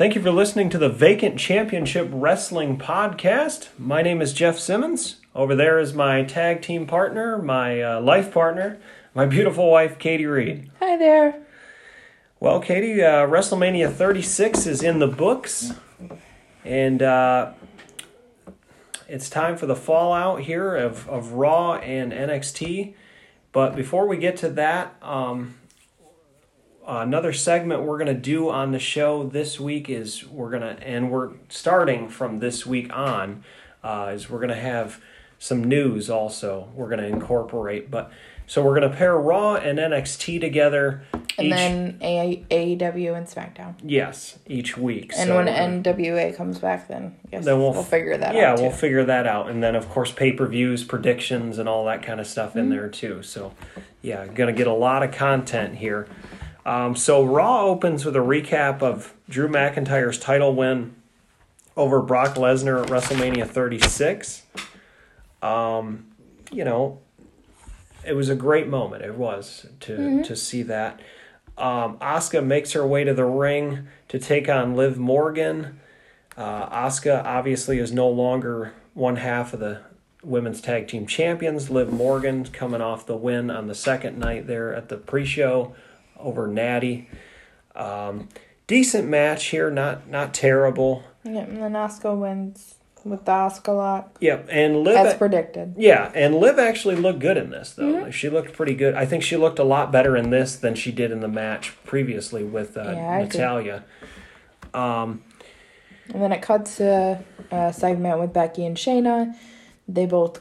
Thank you for listening to the Vacant Championship Wrestling Podcast. My name is Jeff Simmons. Over there is my tag team partner, my uh, life partner, my beautiful wife, Katie Reed. Hi there. Well, Katie, uh, WrestleMania 36 is in the books, and uh, it's time for the fallout here of, of Raw and NXT. But before we get to that, um, another segment we're going to do on the show this week is we're going to, and we're starting from this week on, uh, is we're going to have some news also we're going to incorporate. But so we're going to pair Raw and NXT together. And each- then A- AEW and SmackDown. Yes, each week. And So when NWA comes back, then guess then we'll, we'll, figure that yeah, out. too. we'll figure that out, and then of course pay per views, predictions, and all that kind of stuff Mm-hmm. in there too. So, yeah, gonna get a lot of content here. Um, so Raw opens with a recap of Drew McIntyre's title win over Brock Lesnar at WrestleMania 36. Um, you know, it was a great moment. It was to Mm-hmm. to see that. Um, Asuka makes her way to the ring to take on Liv Morgan. Uh, Asuka obviously is no longer one half of the women's tag team champions. Liv Morgan coming off the win on the second night there at the pre-show over Natty. Um, decent match here, not not terrible. Yeah, and then Asuka wins with the Asuka lock, Yep, and Liv as predicted. Yeah, and Liv actually looked good in this though. She looked pretty good. I think she looked a lot better in this than she did in the match previously with uh, Yeah, Natalya. Um, And then it cuts to a segment with Becky and Shayna. They both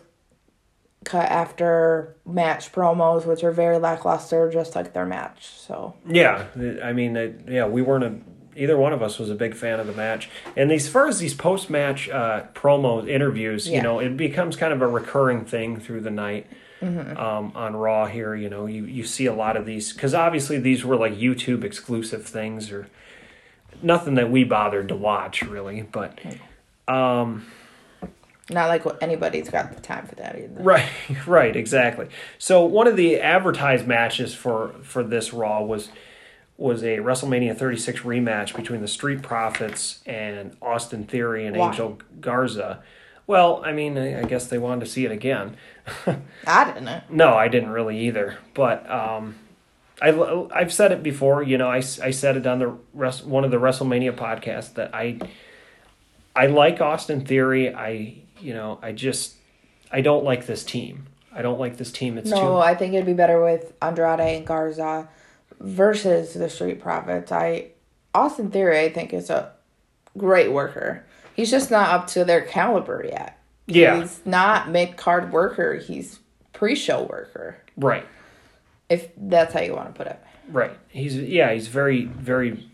cut after match promos, which are very lackluster, just like their match. So yeah, I mean, yeah, we weren't a either one of us was a big fan of the match. And as far as these post match uh, promo interviews, you know, it becomes kind of a recurring thing through the night. Mm-hmm. Um, on Raw here, you know, you, you see a lot of these because obviously these were like YouTube exclusive things or nothing that we bothered to watch really, but um, not like anybody's got the time for that either. Right, right, exactly. So one of the advertised matches for for this Raw was was a WrestleMania 36 rematch between the Street Profits and Austin Theory and Why? Angel Garza. Well, I mean, I guess they wanted to see it again. I didn't. No, I didn't really either. But um, I, I've said it before. You know, I, I said it on the rest, one of the WrestleMania podcasts that I I like Austin Theory. I you know I just I don't like this team. I don't like this team. It's No, too I think it'd be better with Andrade and Garza versus the Street Profits. I Austin Theory, I think, is a great worker. He's just not up to their caliber yet. Yeah. he's not mid card worker. He's pre show worker. right, If that's how you want to put it, right. He's yeah. He's very very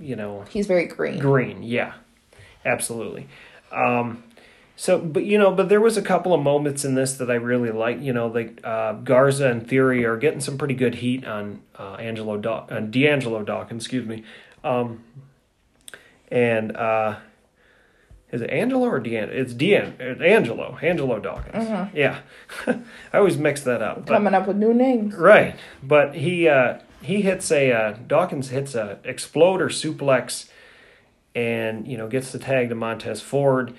you know he's very green. Green, yeah, absolutely. Um, so, but you know, but there was a couple of moments in this that I really like. You know, like uh, Garza and Theory are getting some pretty good heat on uh, Angelo Daw- on D'Angelo Dawkins, excuse me, um, and uh, is it Angelo or D'Angelo? It's D'An- it's Angelo, Angelo Dawkins. Yeah, I always mix that up. But, Coming up with new names. Right, but he uh, he hits a uh, Dawkins hits a exploder suplex, and you know gets the tag to Montez Ford,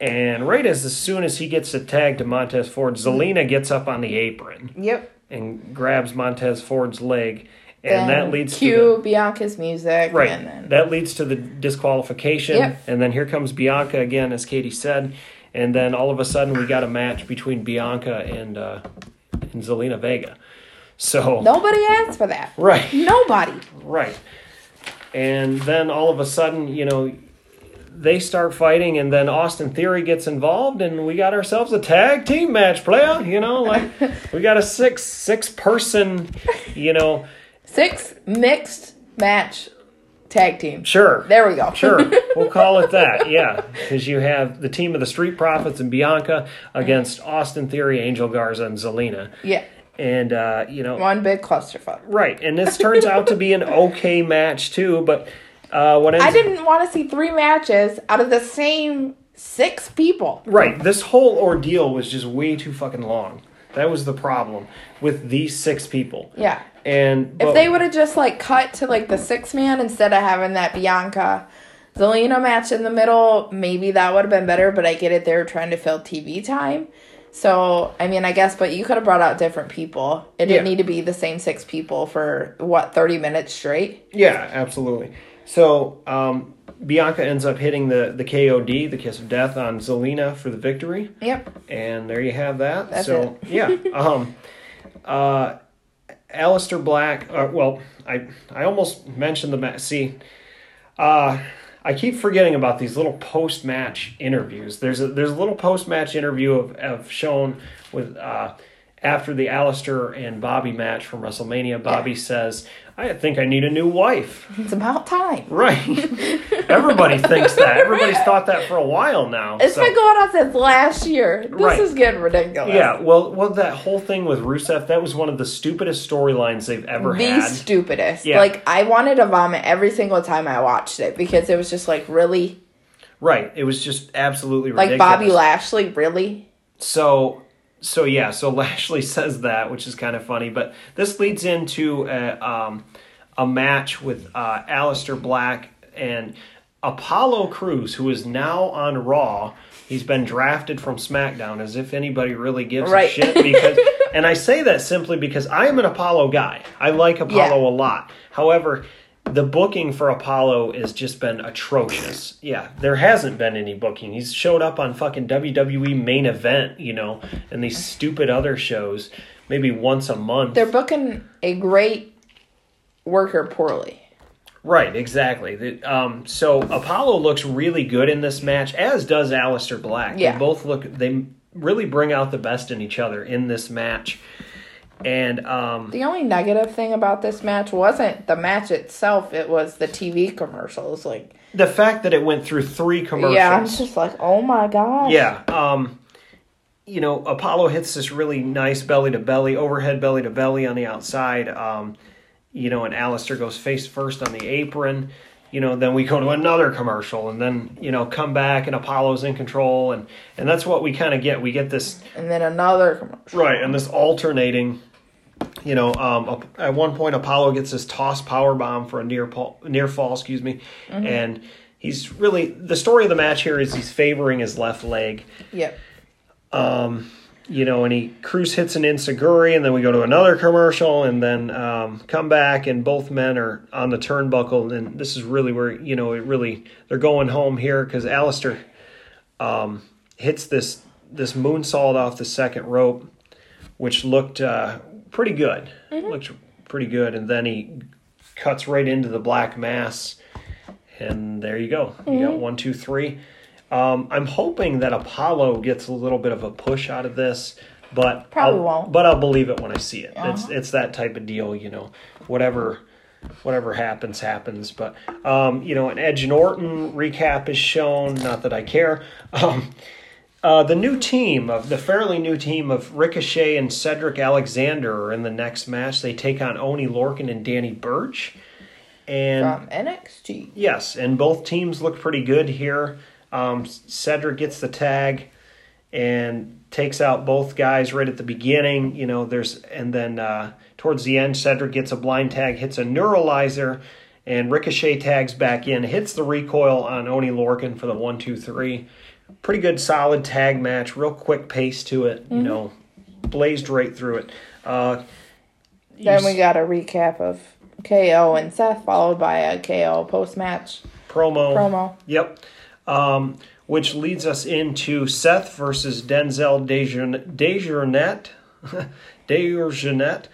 and right as as soon as he gets the tag to Montez Ford, Zelina gets up on the apron Yep. and grabs Montez Ford's leg, and that leads cue to Bianca's music. the, right And then, that leads to the disqualification, Yep. and then here comes Bianca again, as Katie said, and then all of a sudden we got a match between Bianca and uh, and Zelina Vega. So nobody asked for that. Right, Nobody. right. And then all of a sudden, you know, they start fighting, and then Austin Theory gets involved, and we got ourselves a tag team match, player. You know, like we got a six six person, you know, Six mixed match tag team. sure. There we go. Sure, we'll call it that. Yeah, because you have the team of the Street Profits and Bianca against Austin Theory, Angel Garza, and Zelina, yeah. and uh, you know, One big clusterfuck. right. And this turns out to be an okay match too, but uh, what ends, I didn't want to see three matches out of the same six people. Right. This whole ordeal was just way too fucking long. That was the problem with these six people. Yeah. And If they would have just like cut to like the six man instead of having that Bianca Zelina match in the middle, maybe that would have been better, but I get it. They were trying to fill TV time. So, I mean, I guess, but you could have brought out different people. It didn't Yeah. need to be the same six people for, what, 30 minutes straight? Yeah, absolutely. So um, Bianca ends up hitting the the KOD, the kiss of death, on Zelina for the victory, Yep. and there you have that. That's so yeah, um, uh, Aleister Black. Uh, well, I I almost mentioned the ma- see. Uh, I keep forgetting about these little post match interviews. There's a there's a little post match interview of, of shown with uh, after the Aleister and Bobby match from WrestleMania. Bobby says, "I think I need a new wife." It's about time. Right. Everybody thinks that. Everybody's thought that for a while now. It's so- been going on since last year. This Right. is getting ridiculous. yeah, well, well, that whole thing with Rusev, that was one of the stupidest storylines they've ever the had. The stupidest. Yeah. Like I wanted to vomit every single time I watched it because it was just like really right. It was just absolutely ridiculous. like. Bobby Lashley, really? So, so yeah, so Lashley says that, which is kind of funny. But this leads into a, um, a match with uh, Aleister Black and Apollo Crews, who is now on Raw. He's been drafted from SmackDown, as if anybody really gives Right. a shit. Because, and I say that simply because I am an Apollo guy. I like Apollo Yeah. a lot. However, the booking for Apollo has just been atrocious. Yeah, there hasn't been any booking. He's showed up on fucking WWE main event, you know, and these stupid other shows maybe once a month. They're booking a great worker poorly. Right, exactly. The- um, so Apollo looks really good in this match, as does Aleister Black. Yeah. They both look. They really bring out the best in each other in this match. And um, The only negative thing about this match wasn't the match itself, it was the TV commercials. Like the fact that it went through three commercials. Yeah, I'm just like, oh my god. Yeah. Um, you know, Apollo hits this really nice belly to belly, overhead belly to belly on the outside. Um, you know, and Aleister goes face first on the apron. You know, then we go to another commercial, and then you know come back, and Apollo's in control, and and that's what we kind of get. We get this And then another commercial. right, and this alternating. You know, um, at one point Apollo gets this toss power bomb for a near pol- near fall, excuse me, and he's really the story of the match here is he's favoring his left leg. Yep. you know, and he Crews hits an enzuigiri, and then we go to another commercial, and then um, come back, and both men are on the turnbuckle, and this is really where you know it really they're going home here because Aleister um, hits this this moonsault off the second rope, which looked uh, pretty good, Looks pretty good, and then he cuts right into the black mass, and there you go, you got one, two, three. Um, I'm hoping that Apollo gets a little bit of a push out of this, but Probably I'll, won't. But I'll believe it when I see it. It's Uh-huh. it's that type of deal, you know. Whatever whatever happens happens. But um, you know, an Edge Norton recap is shown. Not that I care. Um, uh, the new team of the fairly new team of Ricochet and Cedric Alexander are in the next match. They take on Oni Lorcan and Danny Burch. And From NXT. Yes, and both teams look pretty good here. Um, Cedric gets the tag and takes out both guys right at the beginning. You know, there's and then uh, towards the end, Cedric gets a blind tag, hits a Neuralyzer, and Ricochet tags back in, hits the recoil on Oni Lorcan for the one, two, three. Pretty good, solid tag match. Real quick pace to it. You know, blazed right through it. Uh, Then we got a recap of KO and Seth, followed by a KO post match promo. promo. Yep. Um, which leads us into Seth versus Denzel Dejourn- Dejournette. Dejournette.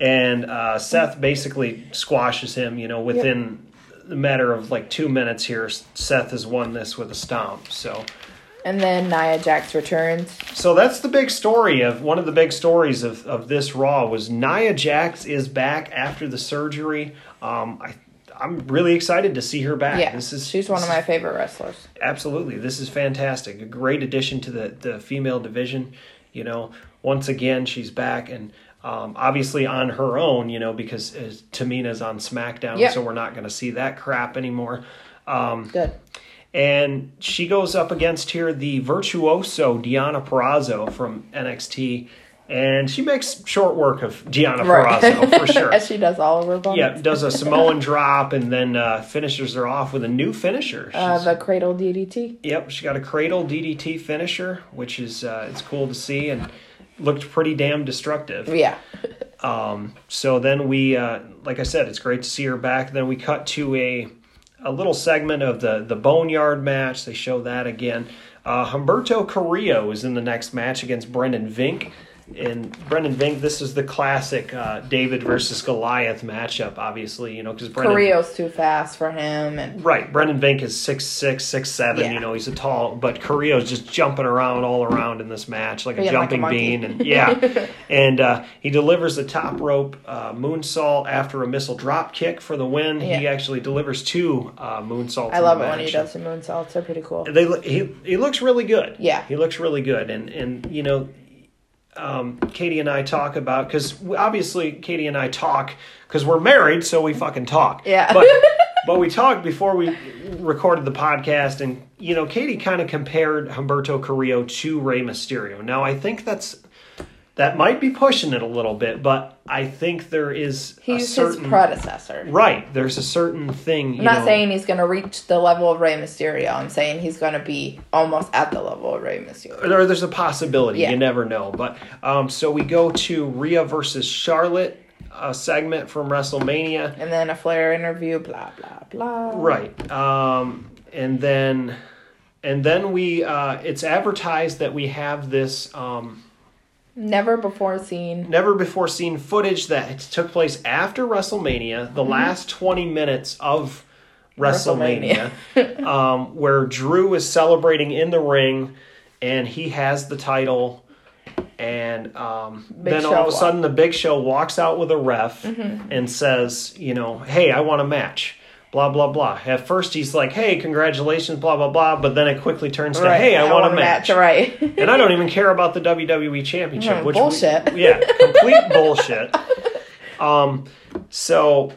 And uh, Seth basically squashes him, you know, within the matter of like two minutes here. Seth has won this with a stomp. So. And then Nia Jax returns. So that's the big story of one of the big stories of, of this Raw was Nia Jax is back after the surgery. Um, I I'm really excited to see her back. Yeah, this is she's one of my favorite wrestlers. absolutely this is fantastic a great addition to the the female division you know once again she's back and um, obviously on her own you know because uh, tamina's on smackdown Yep. so we're not going to see that crap anymore um, Good. And she goes up against here the virtuoso Deonna Purrazzo from NXT and she makes short work of Deonna Right. Purrazzo for sure. As she does all of her opponents. Yeah, does a Samoan drop and then uh, finishes her off with a new finisher. Uh, the cradle DDT. Yep, she got a cradle DDT finisher, which is uh, it's cool to see and looked pretty damn destructive. Yeah. Um, so then we, uh, like I said, it's great to see her back. Then we cut to a a little segment of the the Boneyard match. They show that again. Uh, Humberto Carrillo is in the next match against Brendan Vink. And Brendan Vink, this is the classic uh, David versus Goliath matchup, obviously, you know, because Brendan. Carrillo's too fast for him, and Right, Brendan Vink is six six six seven. Yeah. You know, he's a tall, but Carrillo's just jumping around all around in this match like a Being like a jumping bean, and yeah, and uh, he delivers the top rope uh, moonsault after a missile drop kick for the win. He actually delivers two uh, moonsaults. I love it when he does the moonsaults. They're pretty cool. They look- he he looks really good. Yeah. he looks really good, and and you know, um, Katie and I talk about because obviously Katie and I talk because we're married, so we fucking talk. Yeah. but but we talked before we recorded the podcast, and you know, Katie kind of compared Humberto Carrillo to Rey Mysterio. Now, I think that's that might be pushing it a little bit, but I think there is a He's certain his predecessor. right. There's a certain thing. You I'm not know, saying he's going to reach the level of Rey Mysterio. I'm saying he's going to be almost at the level of Rey Mysterio. or there's a possibility. Yeah. You never know. But um, so we go to Rhea versus Charlotte A segment from WrestleMania. And then a Flair interview, blah, blah, blah. Right. Um, and then and then we uh, it's advertised that we have this um, Never before seen. never before seen footage that took place after WrestleMania, the last 20 minutes of WrestleMania, um, where Drew is celebrating in the ring and he has the title. And um, then all of a walk. sudden, the Big Show walks out with a ref and says, you know, hey, I want a match. Blah, blah, blah. At first, he's like, hey, congratulations, blah, blah, blah. But then it quickly turns to, Right. hey, I, want, a match. Right. And I don't even care about the WWE Championship, Hmm, which we- bullshit. yeah, complete bullshit. Um, so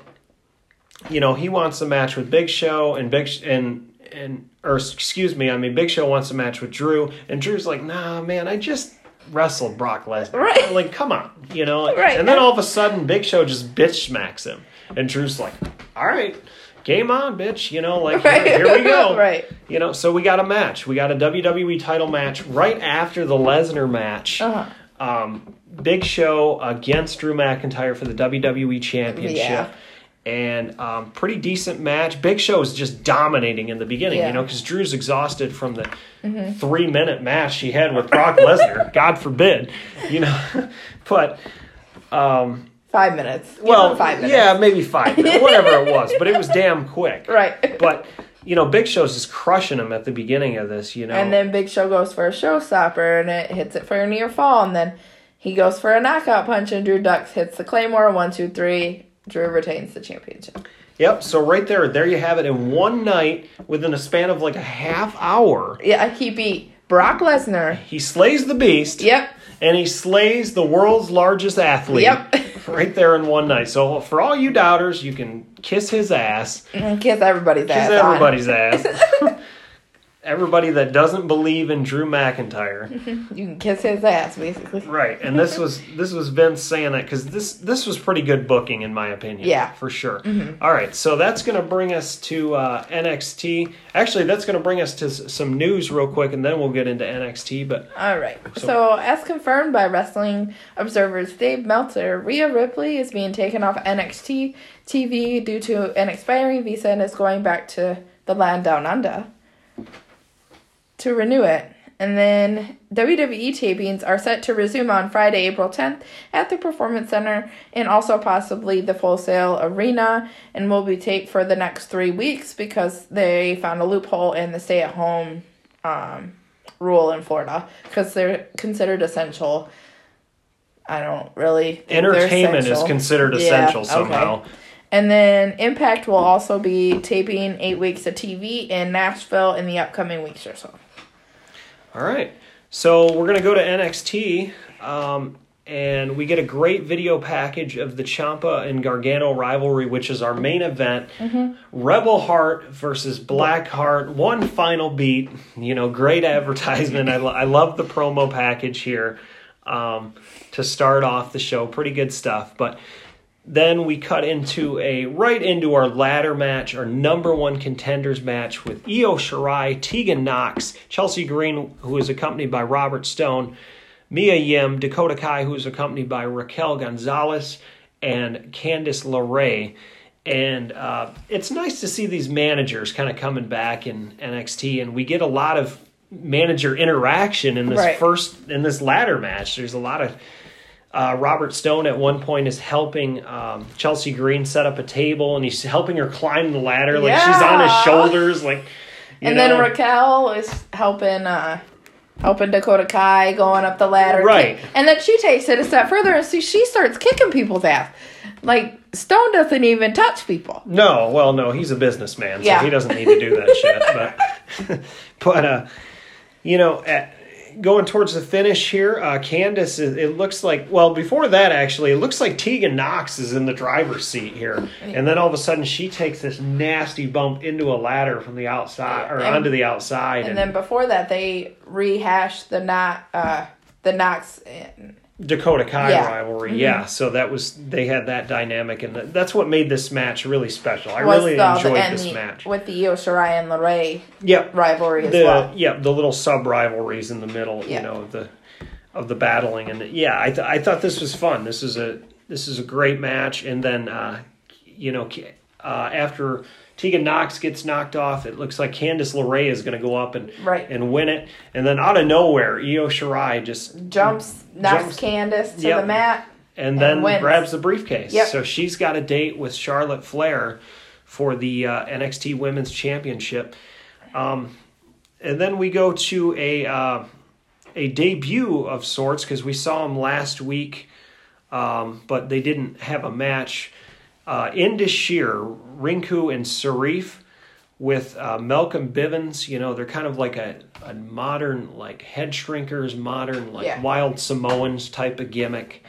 you know he wants a match with Big Show, and Big Sh- and and or excuse me, I mean Big Show wants a match with Drew, and Drew's like, nah, man, I just wrestled Brock Lesnar. Right. Like, come on, you know. Right. And then all of a sudden, Big Show just bitch smacks him, and Drew's like, all right. Game on, bitch. You know, like Right. here, here we go. Right. You know, so we got a match. We got a WWE title match right after the Lesnar match. Uh-huh. Um, Big Show against Drew McIntyre for the WWE Championship. Yeah. And um, pretty decent match. Big Show is just dominating in the beginning, you know, because Drew's exhausted from the three minute match he had with Brock Lesnar. God forbid, you know. but um, Five minutes. Well, five minutes. yeah, maybe five, minutes, whatever it was, but it was damn quick. Right. But you know, Big Show's just crushing him at the beginning of this. You know, And then Big Show goes for a showstopper and it hits it for a near fall. And then he goes for a knockout punch and Drew Ducks hits the Claymore. One, two, three. Drew retains the championship. Yep. So right there, there you have it in one night within a span of like a half hour. Yeah, he beat Brock Lesnar. He slays the beast. Yep. And he slays the world's largest athlete. Yep. Right there in one night. So for all you doubters, you can kiss his ass. Kiss everybody's Kiss ass. on. everybody's ass. Everybody that doesn't believe in Drew McIntyre. You can kiss his ass, basically. Right, and this was this was Vince saying that because this this was pretty good booking in my opinion. Yeah. for sure. All right, so that's going to bring us to uh, NXT. Actually, that's going to bring us to s- some news real quick, and then we'll get into NXT. But All right. So- So, as confirmed by Wrestling Observer's Dave Meltzer, Rhea Ripley is being taken off NXT TV due to an expiring visa and is going back to the land down under to renew it. And then WWE tapings are set to resume on Friday, April 10th at the Performance Center and also possibly the Full Sail Arena and will be taped for the next three weeks because they found a loophole in the stay at home um, rule in Florida because they're considered essential. I don't really. think entertainment is essential. considered Yeah, essential okay. somehow. And then Impact will also be taping eight weeks of TV in Nashville in the upcoming weeks or so. All right, so we're going to go to NXT. Um, and we get a great video package of the Ciampa and Gargano rivalry, which is our main event. Rebel Heart versus Black Heart. One final beat. You know, great advertisement. I, lo- I love the promo package here. um, to start off the show. Pretty good stuff. But then we cut into a right into our ladder match, our number one contenders match with Io Shirai, Tegan Knox, Chelsea Green, who is accompanied by Robert Stone, Mia Yim, Dakota Kai, who is accompanied by Raquel Gonzalez, and Candice LeRae. And uh, it's nice to see these managers kind of coming back in NXT, and we get a lot of manager interaction in this Right. first in this ladder match. There's a lot of uh, Robert Stone at one point is helping um, Chelsea Green set up a table, and he's helping her climb the ladder. Like she's on his shoulders, like. You and know? then Raquel is helping uh helping Dakota Kai going up the ladder. Right. And then she takes it a step further and see she starts kicking people's ass. Like Stone doesn't even touch people. No, well, no, he's a businessman, so Yeah. he doesn't need to do that shit. But, but uh, you know, at, going towards the finish here, uh, Candice, it looks like. Well, before that, actually, it looks like Tegan Knox is in the driver's seat here, and then all of a sudden she takes this nasty bump into a ladder from the outside or And- onto the outside, And then before that they rehashed the not uh the Knox and Dakota Kai Yeah. Mm-hmm. rivalry. Yeah, so that was they had that dynamic, and that's what made this match really special. I was really the, enjoyed and this the, match. with the Io Shirai and LeRae Yep, rivalry as the well. yeah the little sub rivalries in the middle you know of the of the battling and yeah I, th- I thought this was fun this is a this is a great match and then uh, you know uh, after Tegan Knox gets knocked off it looks like Candice LeRae is going to go up and Right. and win it and then out of nowhere Io Shirai just Jumps, knocks Jumps- Candice to Yep. the mat. and then wins. grabs the briefcase. Yep. So she's got a date with Charlotte Flair for the uh, NXT Women's Championship. Um, and then we go to a uh, a debut of sorts because we saw them last week, um, but they didn't have a match. Uh, Indashir, Rinku, and Saurav with uh, Malcolm Bivens. You know, they're kind of like a, a modern, like head shrinkers, modern, like Yeah. wild Samoans type of gimmick.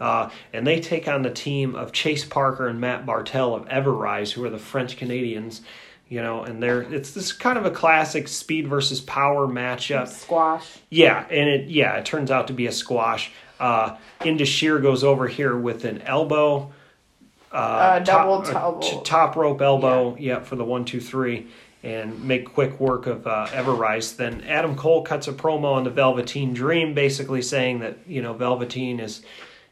Uh, and they take on the team of Chase Parker and Matt Martel of Everrise, who are the French Canadians. You know, and they're it's this kind of a classic speed versus power matchup. Squash. Yeah, and it yeah, it turns out to be a squash. Uh Indashir goes over here with an elbow. Uh, double top, elbow. t- top rope elbow, yeah. for the one, two, three, and make quick work of uh, Everrise. Then Adam Cole cuts a promo on the Velveteen Dream, basically saying that you know Velveteen is,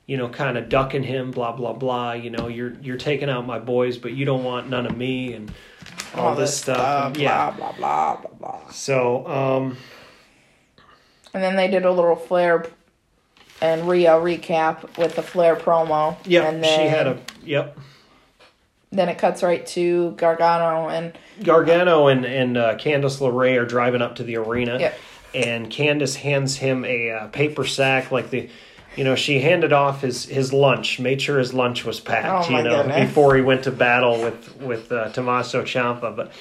you know, kind of ducking him, blah blah blah. You know, you're you're taking out my boys, but you don't want none of me, and all, this, stuff. and, yeah. Blah blah blah blah blah. So, um, And then they did a little Flair and Rhea recap with the Flair promo. yeah, and then, she had a yep. Then it cuts right to Gargano and Gargano and and uh, Candice LeRae are driving up to the arena, Yep. and Candice hands him a uh, paper sack, like the, you know, she handed off his his lunch, made sure his lunch was packed, Oh, you know, goodness. before he went to battle with with uh, Tommaso Ciampa. But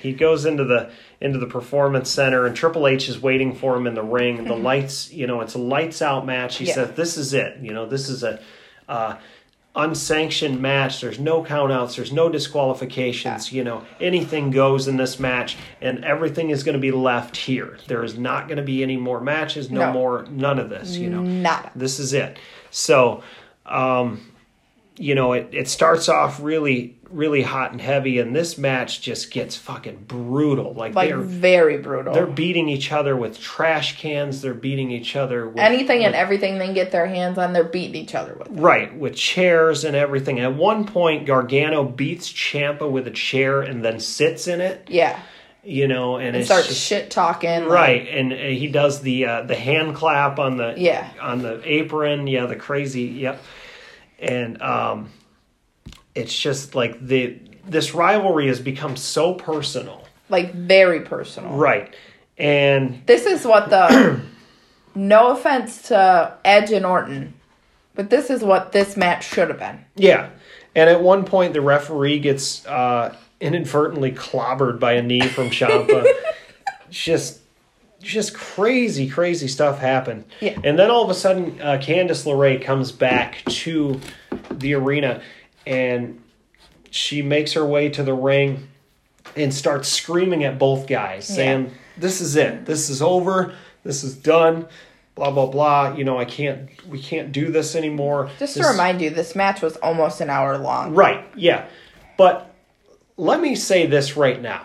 he goes into the into the performance center, and Triple H is waiting for him in the ring. The lights, you know, it's a lights out match. He Yeah. says, "This is it. You know, this is a." Uh, unsanctioned match. There's no countouts. There's no disqualifications. You know, anything goes in this match, and everything is going to be left here. There is not going to be any more matches. No, No. more. None of this. You know, nada. this is it. So, um, you know, it, it starts off really, really hot and heavy, and this match just gets fucking brutal. Like, Like they're very brutal. they're beating each other with trash cans. They're beating each other with Anything and everything they can get their hands on, they're beating each other with. Right, with chairs and everything. At one point, Gargano beats Ciampa with a chair and then sits in it. Yeah. You know, and, And starts just, shit talking. like- right. And uh, he does the uh, the hand clap on the Yeah. on the apron. Yeah, the crazy. Yep. And um, it's just like the this rivalry has become so personal. Like very personal. Right, and This is what the. no offense to Edge and Orton, but this is what this match should have been. Yeah. And at one point, the referee gets uh, inadvertently clobbered by a knee from Ciampa. just, just crazy, crazy stuff happened. Yeah. And then all of a sudden, uh, Candice LeRae comes back to the arena and she makes her way to the ring and starts screaming at both guys, saying, This is it. This is over. This is done. blah blah blah. You know, I can't. We can't do this anymore. Just This- to remind you, this match was almost an hour long. Right, yeah. But let me say this right now,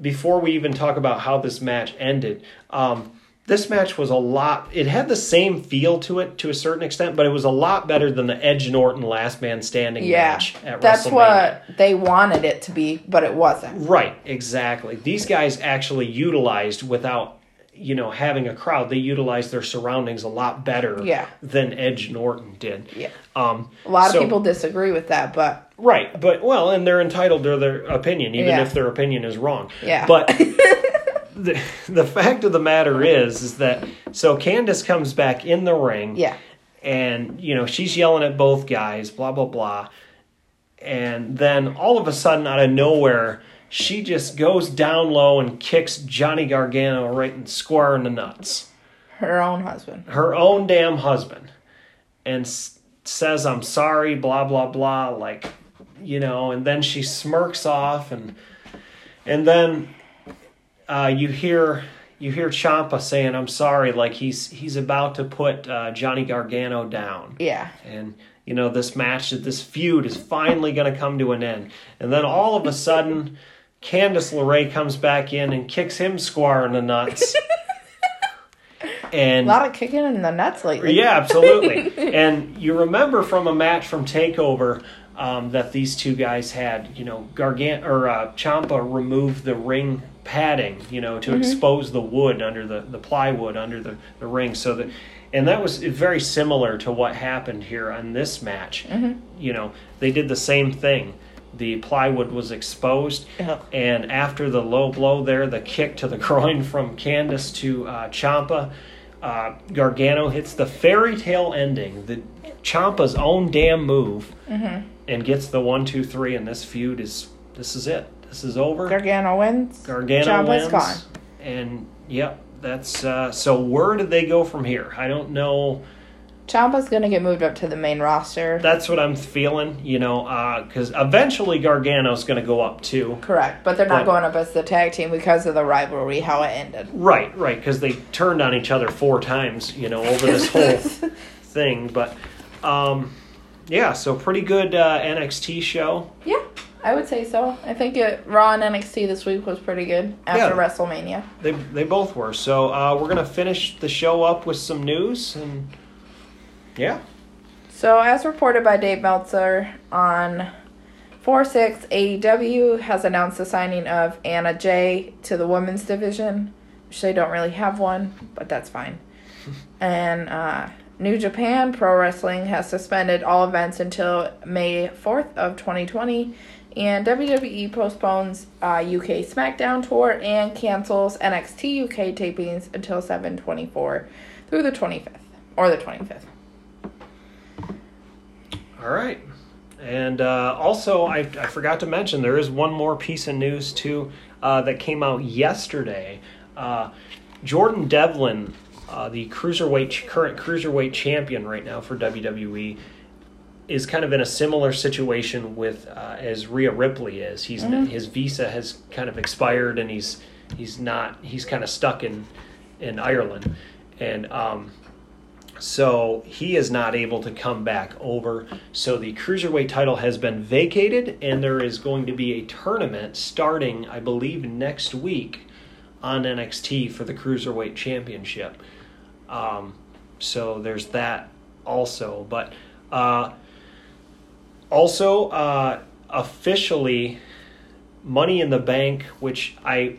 before we even talk about how this match ended. Um, this match was a lot, it had the same feel to it to a certain extent, but it was a lot better than the Edge Norton last man standing Yeah, match at that's what they wanted it to be, but it wasn't. Right, exactly. These guys actually utilized without you know having a crowd they utilized their surroundings a lot better Yeah. than edge norton did Yeah. um A lot so- of people disagree with that, but Right, but well, and they're entitled to their opinion, even Yeah. if their opinion is wrong. Yeah. But the the fact of the matter is, is that so Candice comes back in the ring, yeah. and you know she's yelling at both guys, blah blah blah, and then all of a sudden, out of nowhere, she just goes down low and kicks Johnny Gargano right in square in the nuts Her own husband. her own damn husband and s- says i'm sorry blah blah blah like you know and then she smirks off and and then uh, you hear you hear Ciampa saying i'm sorry like he's he's about to put uh, johnny gargano down Yeah. and you know this match this feud is finally going to come to an end and then all of a sudden candice LeRae comes back in and kicks him square in the nuts and A lot of kicking in the nuts lately. yeah, absolutely. and you remember from a match from Takeover um, that these two guys had, you know, Gargant or uh, Ciampa removed the ring padding, you know, to expose the wood under the the plywood under the the ring, so that. And that was very similar to what happened here on this match. You know, they did the same thing. The plywood was exposed, and after the low blow there, the kick to the groin from Candice to uh, Ciampa, uh, Gargano hits the fairy tale ending, the Ciampa's own damn move, and gets the one, two, three. And this feud is this is it. This is over. Gargano wins. Gargano Ciampa's wins, gone. and yep, that's uh, so. Where did they go from here? I don't know. Ciampa's gonna get moved up to the main roster. That's what I'm feeling, you know, because eventually Gargano's going to go up too. Correct, but they're not But- going up as the tag team because of the rivalry, how it ended. Right, right, because they turned on each other four times, you know, over this whole thing. But um, yeah, so pretty good uh, NXT show. Yeah, I would say so. I think it Raw and NXT this week was pretty good after Yeah. WrestleMania. They they both were. So uh, we're gonna finish the show up with some news and yeah, So, as reported by Dave Meltzer on 4 6, AEW has announced the signing of Anna Jay to the women's division, which they don't really have one, but that's fine. and uh, New Japan Pro Wrestling has suspended all events until May 4th of 2020. And WWE postpones uh, UK SmackDown tour and cancels NXT UK tapings until 724 through the 25th or the 25th. all right. And uh, also, I, I forgot to mention there is one more piece of news too uh, that came out yesterday. Uh, Jordan Devlin, uh, the cruiserweight current cruiserweight champion right now for WWE, is kind of in a similar situation with uh, as Rhea Ripley is. He's his visa has kind of expired, and he's he's not he's kind of stuck in in Ireland, and um, so he is not able to come back over. So the cruiserweight title has been vacated, and there is going to be a tournament starting, I believe, next week on NXT for the cruiserweight championship. Um, so there's that also, but uh, also uh, officially, Money in the Bank, which I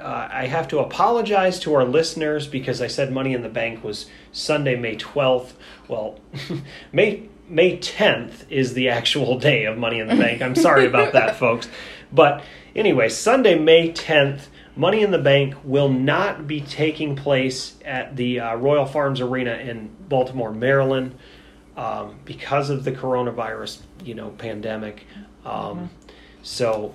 uh, I have to apologize to our listeners because I said Money in the Bank was Sunday, May 12th. Well, May May 10th is the actual day of Money in the Bank. I'm sorry about that, folks. But anyway, Sunday, May 10th, Money in the Bank will not be taking place at the uh, Royal Farms Arena in Baltimore, Maryland, um, because of the coronavirus, you know, pandemic. Um, So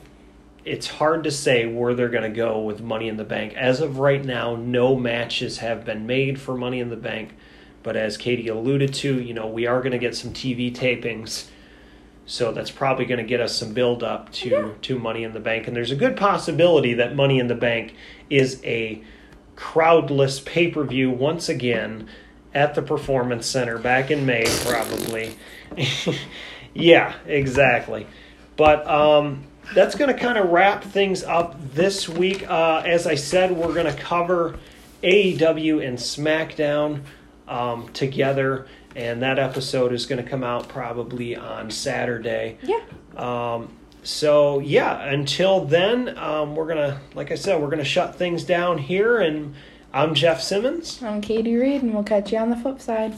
it's hard to say where they're going to go with Money in the Bank. As of right now, no matches have been made for Money in the Bank. But as Katie alluded to, you know, we are going to get some TV tapings. So that's probably going to get us some build up to to Money in the Bank and there's a good possibility that Money in the Bank is a crowdless pay per view once again at the Performance Center back in May, probably. yeah, exactly. But um, that's going to kind of wrap things up this week. Uh, as I said, we're going to cover AEW and SmackDown um, together, and that episode is going to come out probably on Saturday. Yeah. Um, so yeah, until then, um, we're gonna, like I said, we're gonna shut things down here. And I'm Jeff Simmons. I'm Katie Reed, and we'll catch you on the flip side.